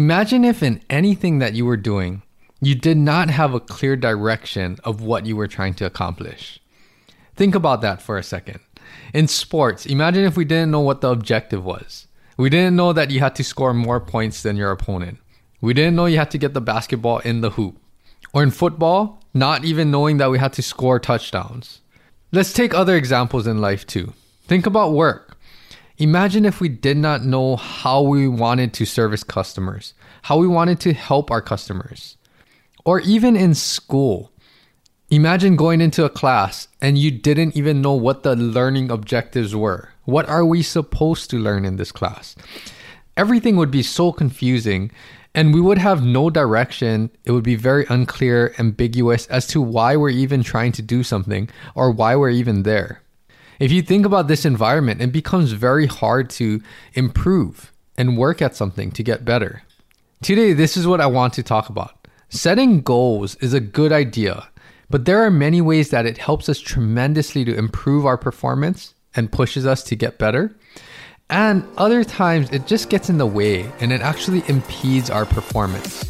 Imagine if in anything that you were doing, you did not have a clear direction of what you were trying to accomplish. Think about that for a second. In sports, imagine if we didn't know what the objective was. We didn't know that you had to score more points than your opponent. We didn't know you had to get the basketball in the hoop. Or in football, not even knowing that we had to score touchdowns. Let's take other examples in life too. Think about work. Imagine if we did not know how we wanted to service customers, how we wanted to help our customers. Or even in school. Imagine going into a class and you didn't even know what the learning objectives were. What are we supposed to learn in this class? Everything would be so confusing and we would have no direction. It would be very unclear, ambiguous as to why we're even trying to do something or why we're even there. If you think about this environment, it becomes very hard to improve and work at something to get better. Today, this is what I want to talk about. Setting goals is a good idea, but there are many ways that it helps us tremendously to improve our performance and pushes us to get better. And other times it just gets in the way and it actually impedes our performance.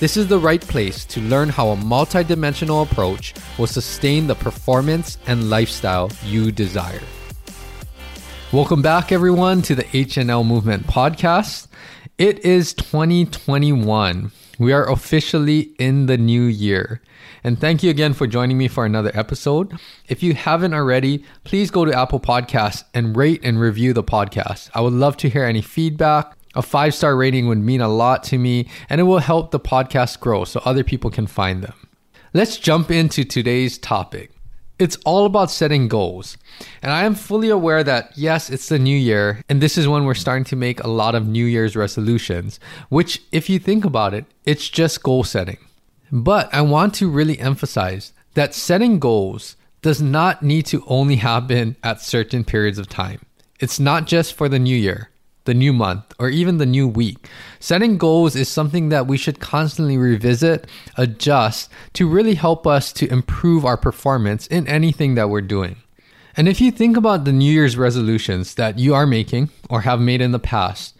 This is the right place to learn how a multidimensional approach will sustain the performance and lifestyle you desire. Welcome back, everyone, to the HNL Movement Podcast. It is 2021. We are officially in the new year. And thank you again for joining me for another episode. If you haven't already, please go to Apple Podcasts and rate and review the podcast. I would love to hear any feedback a five star rating would mean a lot to me and it will help the podcast grow so other people can find them. Let's jump into today's topic. It's all about setting goals. And I am fully aware that, yes, it's the new year, and this is when we're starting to make a lot of New Year's resolutions, which, if you think about it, it's just goal setting. But I want to really emphasize that setting goals does not need to only happen at certain periods of time. It's not just for the new year the new month, or even the new week. Setting goals is something that we should constantly revisit, adjust to really help us to improve our performance in anything that we're doing. And if you think about the New Year's resolutions that you are making or have made in the past,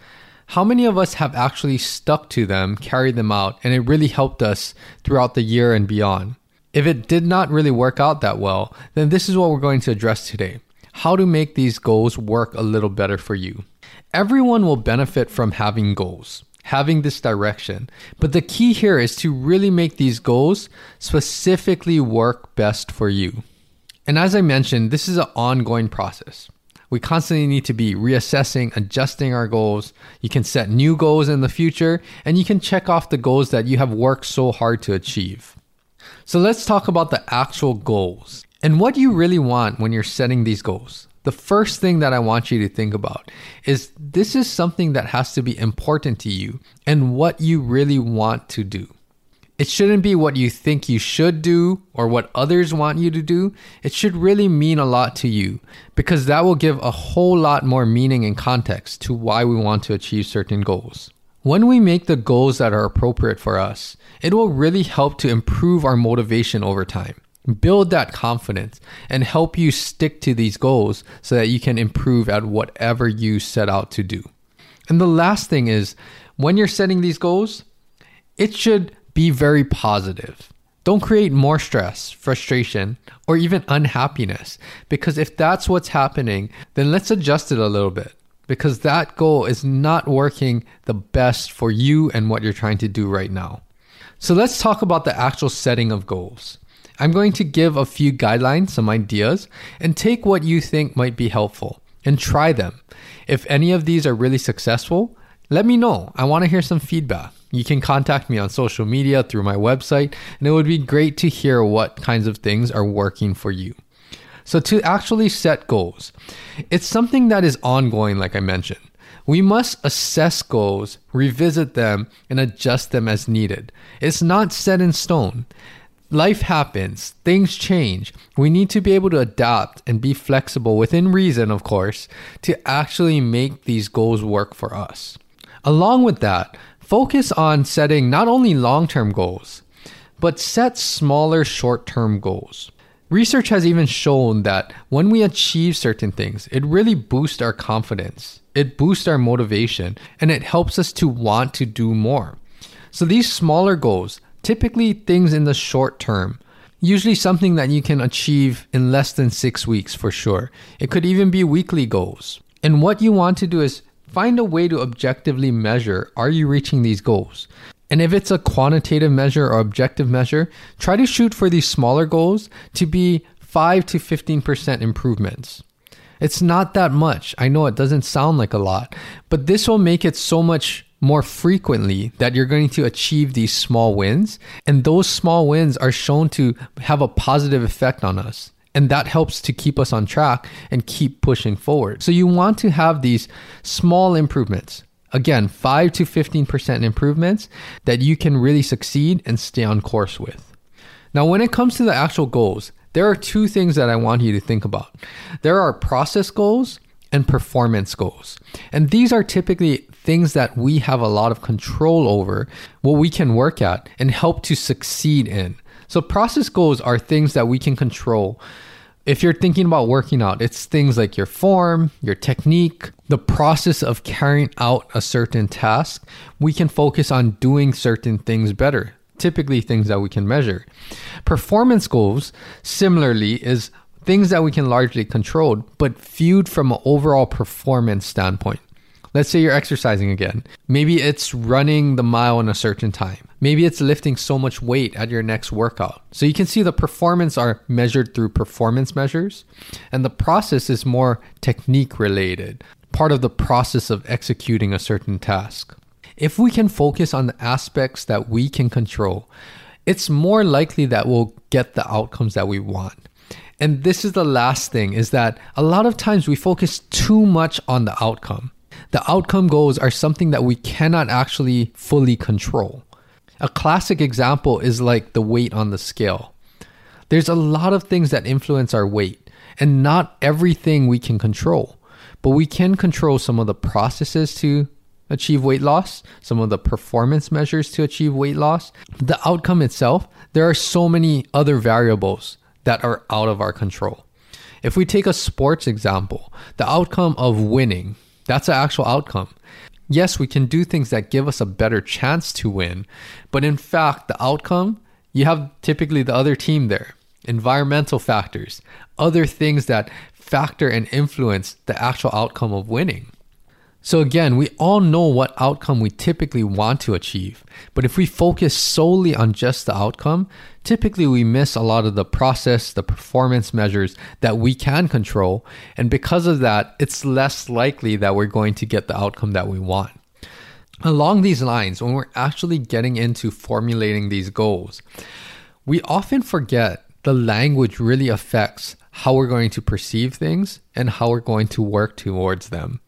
how many of us have actually stuck to them, carried them out, and it really helped us throughout the year and beyond? If it did not really work out that well, then this is what we're going to address today how to make these goals work a little better for you. Everyone will benefit from having goals, having this direction. But the key here is to really make these goals specifically work best for you. And as I mentioned, this is an ongoing process. We constantly need to be reassessing, adjusting our goals. You can set new goals in the future, and you can check off the goals that you have worked so hard to achieve. So let's talk about the actual goals and what you really want when you're setting these goals the first thing that I want you to think about is this is something that has to be important to you and what you really want to do. It shouldn't be what you think you should do or what others want you to do. It should really mean a lot to you because that will give a whole lot more meaning and context to why we want to achieve certain goals. When we make the goals that are appropriate for us, it will really help to improve our motivation over time build that confidence and help you stick to these goals so that you can improve at whatever you set out to do. And the last thing is when you're setting these goals, it should be very positive. Don't create more stress, frustration, or even unhappiness because if that's what's happening, then let's adjust it a little bit because that goal is not working the best for you and what you're trying to do right now. So let's talk about the actual setting of goals. I'm going to give a few guidelines, some ideas, and take what you think might be helpful and try them. If any of these are really successful, let me know. I want to hear some feedback. You can contact me on social media through my website, and it would be great to hear what kinds of things are working for you. So, to actually set goals, it's something that is ongoing, like I mentioned. We must assess goals, revisit them, and adjust them as needed. It's not set in stone life happens, things change. We need to be able to adapt and be flexible within reason, of course, to actually make these goals work for us. Along with that, focus on setting not only long term goals, but set smaller short term goals. Research has even shown that when we achieve certain things, it really boosts our confidence, it boosts our motivation, and it helps us to want to do more. So these smaller goals, typically things in the short term, usually something that you can achieve in less than six weeks for sure. It could even be weekly goals. And what you want to do is find a way to objectively measure are you reaching these goals? And if it's a quantitative measure or objective measure, try to shoot for these smaller goals to be 5 to 15% improvements. It's not that much. I know it doesn't sound like a lot, but this will make it so much more frequently that you're going to achieve these small wins. And those small wins are shown to have a positive effect on us. And that helps to keep us on track and keep pushing forward. So you want to have these small improvements. Again, 5 to 15% improvements that you can really succeed and stay on course with. Now, when it comes to the actual goals, there are two things that I want you to think about. There are process goals and performance goals. And these are typically things that we have a lot of control over, what we can work at and help to succeed in. So, process goals are things that we can control. If you're thinking about working out, it's things like your form, your technique, the process of carrying out a certain task. We can focus on doing certain things better, typically things that we can measure. Performance goals, similarly, is things that we can largely control, but viewed from an overall performance standpoint. Let's say you're exercising again. Maybe it's running the mile in a certain time. Maybe it's lifting so much weight at your next workout. So you can see the performance are measured through performance measures, and the process is more technique related, part of the process of executing a certain task. If we can focus on the aspects that we can control, it's more likely that we'll get the outcomes that we want. And this is the last thing is that a lot of times we focus too much on the outcome the outcome goals are something that we cannot actually fully control. A classic example is like the weight on the scale. There's a lot of things that influence our weight, and not everything we can control, but we can control some of the processes to achieve weight loss, some of the performance measures to achieve weight loss. The outcome itself, there are so many other variables that are out of our control. If we take a sports example, the outcome of winning, that's the actual outcome. Yes, we can do things that give us a better chance to win, but in fact, the outcome, you have typically the other team there, environmental factors, other things that factor and influence the actual outcome of winning. So, again, we all know what outcome we typically want to achieve. But if we focus solely on just the outcome, typically we miss a lot of the process, the performance measures that we can control. And because of that, it's less likely that we're going to get the outcome that we want. Along these lines, when we're actually getting into formulating these goals, we often forget the language really affects how we're going to perceive things and how we're going to work towards them.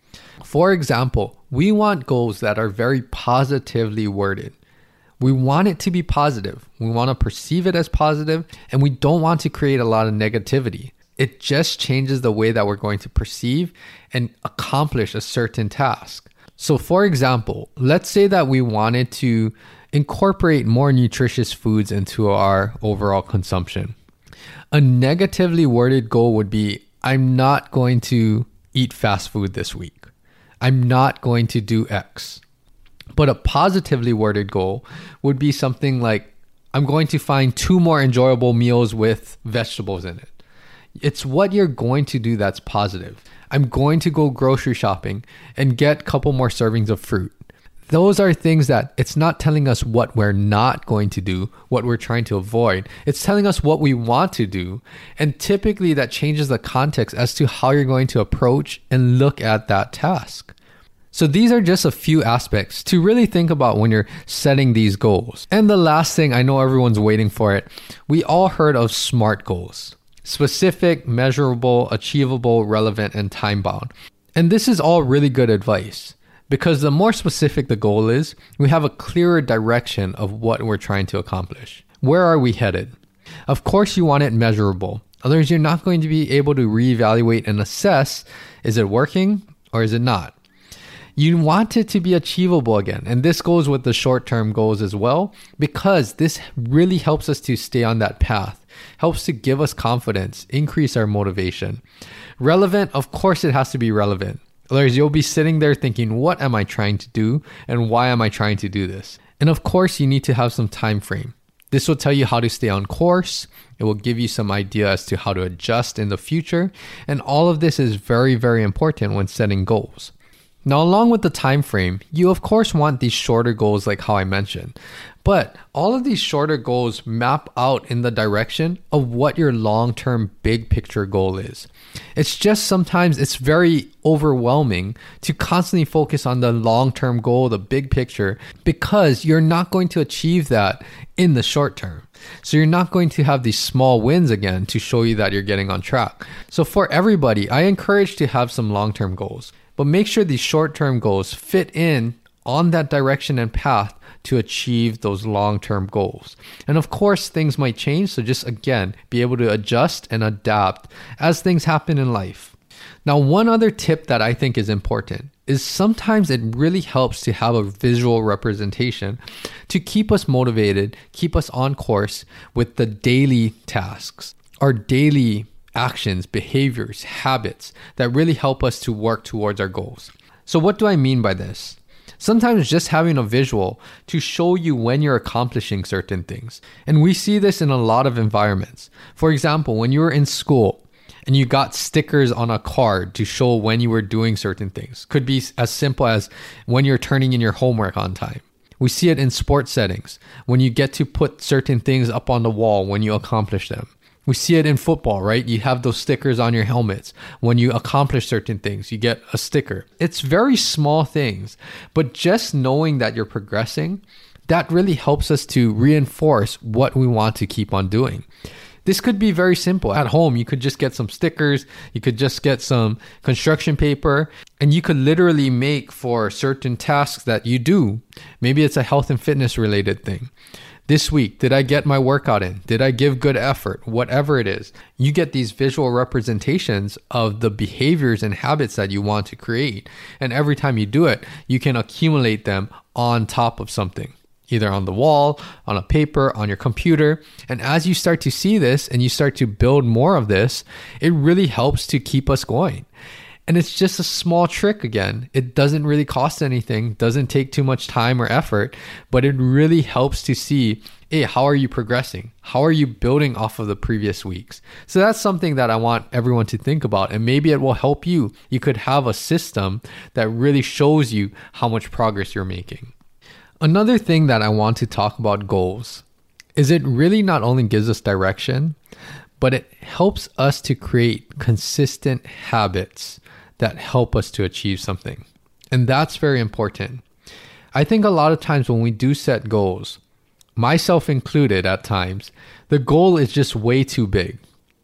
For example, we want goals that are very positively worded. We want it to be positive. We want to perceive it as positive, and we don't want to create a lot of negativity. It just changes the way that we're going to perceive and accomplish a certain task. So, for example, let's say that we wanted to incorporate more nutritious foods into our overall consumption. A negatively worded goal would be I'm not going to eat fast food this week. I'm not going to do X. But a positively worded goal would be something like, I'm going to find two more enjoyable meals with vegetables in it. It's what you're going to do that's positive. I'm going to go grocery shopping and get a couple more servings of fruit. Those are things that it's not telling us what we're not going to do, what we're trying to avoid. It's telling us what we want to do. And typically that changes the context as to how you're going to approach and look at that task. So these are just a few aspects to really think about when you're setting these goals. And the last thing, I know everyone's waiting for it. We all heard of SMART goals. Specific, measurable, achievable, relevant, and time bound. And this is all really good advice because the more specific the goal is, we have a clearer direction of what we're trying to accomplish. Where are we headed? Of course, you want it measurable. Otherwise, you're not going to be able to reevaluate and assess is it working or is it not? You want it to be achievable again. And this goes with the short term goals as well, because this really helps us to stay on that path, helps to give us confidence, increase our motivation. Relevant, of course, it has to be relevant. Otherwise, you'll be sitting there thinking, what am I trying to do? And why am I trying to do this? And of course, you need to have some time frame. This will tell you how to stay on course. It will give you some idea as to how to adjust in the future. And all of this is very, very important when setting goals. Now, along with the time frame, you of course want these shorter goals like how I mentioned. But all of these shorter goals map out in the direction of what your long-term big picture goal is. It's just sometimes it's very overwhelming to constantly focus on the long-term goal, the big picture, because you're not going to achieve that in the short term. So you're not going to have these small wins again to show you that you're getting on track. So for everybody, I encourage to have some long-term goals. But make sure these short term goals fit in on that direction and path to achieve those long term goals. And of course, things might change. So just again, be able to adjust and adapt as things happen in life. Now, one other tip that I think is important is sometimes it really helps to have a visual representation to keep us motivated, keep us on course with the daily tasks, our daily actions, behaviors, habits that really help us to work towards our goals. So, what do I mean by this? Sometimes just having a visual to show you when you're accomplishing certain things. And we see this in a lot of environments. For example, when you were in school and you got stickers on a card to show when you were doing certain things, could be as simple as when you're turning in your homework on time. We see it in sports settings when you get to put certain things up on the wall when you accomplish them. We see it in football, right? You have those stickers on your helmets. When you accomplish certain things, you get a sticker. It's very small things, but just knowing that you're progressing, that really helps us to reinforce what we want to keep on doing. This could be very simple. At home, you could just get some stickers, you could just get some construction paper, and you could literally make for certain tasks that you do. Maybe it's a health and fitness related thing. This week, did I get my workout in? Did I give good effort? Whatever it is, you get these visual representations of the behaviors and habits that you want to create. And every time you do it, you can accumulate them on top of something either on the wall, on a paper, on your computer. And as you start to see this and you start to build more of this, it really helps to keep us going. And it's just a small trick again. It doesn't really cost anything, doesn't take too much time or effort, but it really helps to see hey, how are you progressing? How are you building off of the previous weeks? So that's something that I want everyone to think about. And maybe it will help you. You could have a system that really shows you how much progress you're making. Another thing that I want to talk about goals is it really not only gives us direction, but it helps us to create consistent habits that help us to achieve something. And that's very important. I think a lot of times when we do set goals, myself included at times, the goal is just way too big.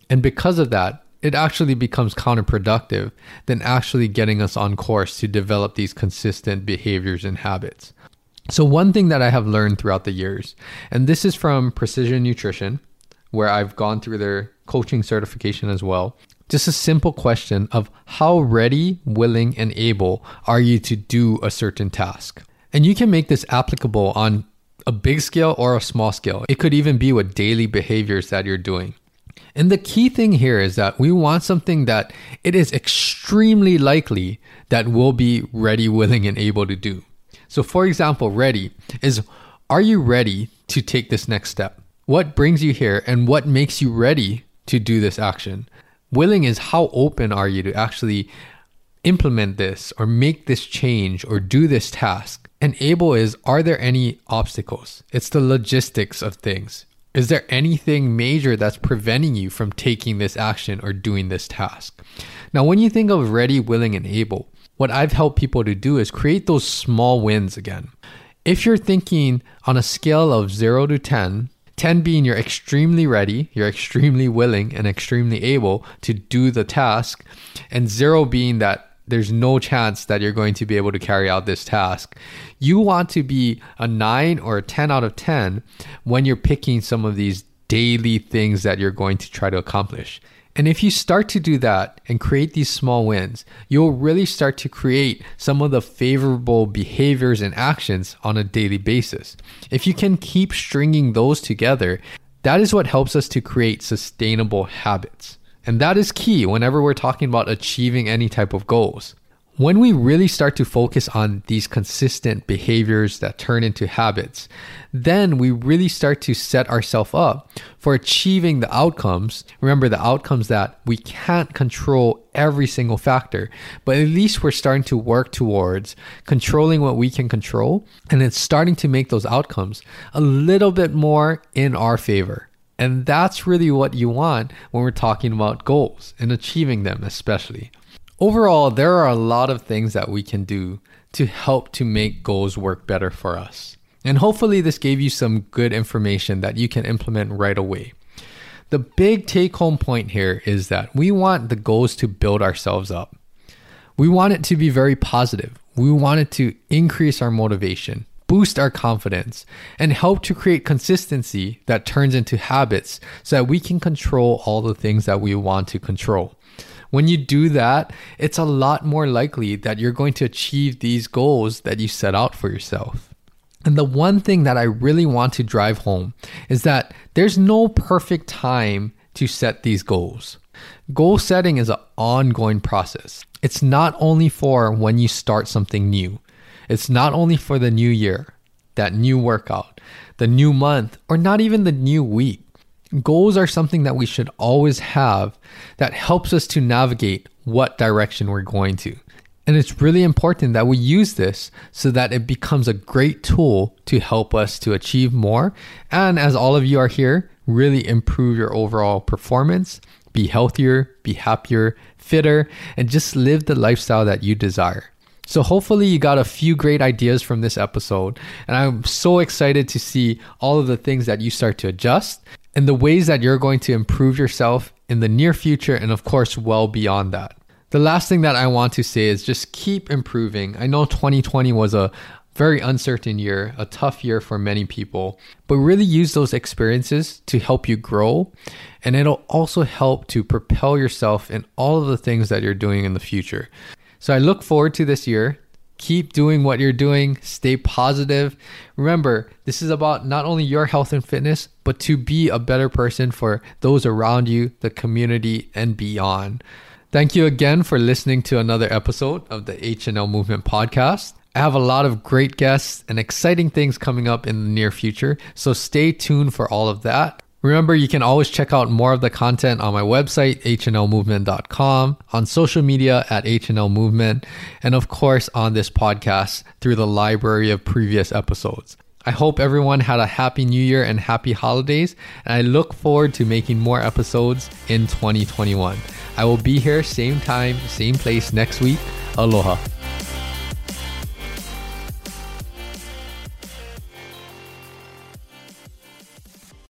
And because of that, it actually becomes counterproductive than actually getting us on course to develop these consistent behaviors and habits. So, one thing that I have learned throughout the years, and this is from Precision Nutrition, where I've gone through their coaching certification as well, just a simple question of how ready, willing, and able are you to do a certain task? And you can make this applicable on a big scale or a small scale. It could even be with daily behaviors that you're doing. And the key thing here is that we want something that it is extremely likely that we'll be ready, willing, and able to do. So, for example, ready is are you ready to take this next step? What brings you here and what makes you ready to do this action? Willing is how open are you to actually implement this or make this change or do this task. And able is are there any obstacles? It's the logistics of things. Is there anything major that's preventing you from taking this action or doing this task? Now, when you think of ready, willing, and able, what I've helped people to do is create those small wins again. If you're thinking on a scale of 0 to 10, 10 being you're extremely ready, you're extremely willing and extremely able to do the task, and 0 being that there's no chance that you're going to be able to carry out this task. You want to be a 9 or a 10 out of 10 when you're picking some of these daily things that you're going to try to accomplish. And if you start to do that and create these small wins, you'll really start to create some of the favorable behaviors and actions on a daily basis. If you can keep stringing those together, that is what helps us to create sustainable habits. And that is key whenever we're talking about achieving any type of goals. When we really start to focus on these consistent behaviors that turn into habits, then we really start to set ourselves up for achieving the outcomes. Remember, the outcomes that we can't control every single factor, but at least we're starting to work towards controlling what we can control, and it's starting to make those outcomes a little bit more in our favor. And that's really what you want when we're talking about goals and achieving them, especially. Overall, there are a lot of things that we can do to help to make goals work better for us. And hopefully, this gave you some good information that you can implement right away. The big take home point here is that we want the goals to build ourselves up. We want it to be very positive. We want it to increase our motivation, boost our confidence, and help to create consistency that turns into habits so that we can control all the things that we want to control. When you do that, it's a lot more likely that you're going to achieve these goals that you set out for yourself. And the one thing that I really want to drive home is that there's no perfect time to set these goals. Goal setting is an ongoing process. It's not only for when you start something new, it's not only for the new year, that new workout, the new month, or not even the new week. Goals are something that we should always have that helps us to navigate what direction we're going to. And it's really important that we use this so that it becomes a great tool to help us to achieve more. And as all of you are here, really improve your overall performance, be healthier, be happier, fitter, and just live the lifestyle that you desire. So, hopefully, you got a few great ideas from this episode. And I'm so excited to see all of the things that you start to adjust and the ways that you're going to improve yourself in the near future and, of course, well beyond that. The last thing that I want to say is just keep improving. I know 2020 was a very uncertain year, a tough year for many people, but really use those experiences to help you grow. And it'll also help to propel yourself in all of the things that you're doing in the future. So I look forward to this year keep doing what you're doing, stay positive. Remember, this is about not only your health and fitness, but to be a better person for those around you, the community, and beyond. Thank you again for listening to another episode of the HNL Movement podcast. I have a lot of great guests and exciting things coming up in the near future, so stay tuned for all of that. Remember, you can always check out more of the content on my website, hnlmovement.com, on social media at hnlmovement, and of course on this podcast through the library of previous episodes. I hope everyone had a happy new year and happy holidays, and I look forward to making more episodes in 2021. I will be here same time, same place next week. Aloha.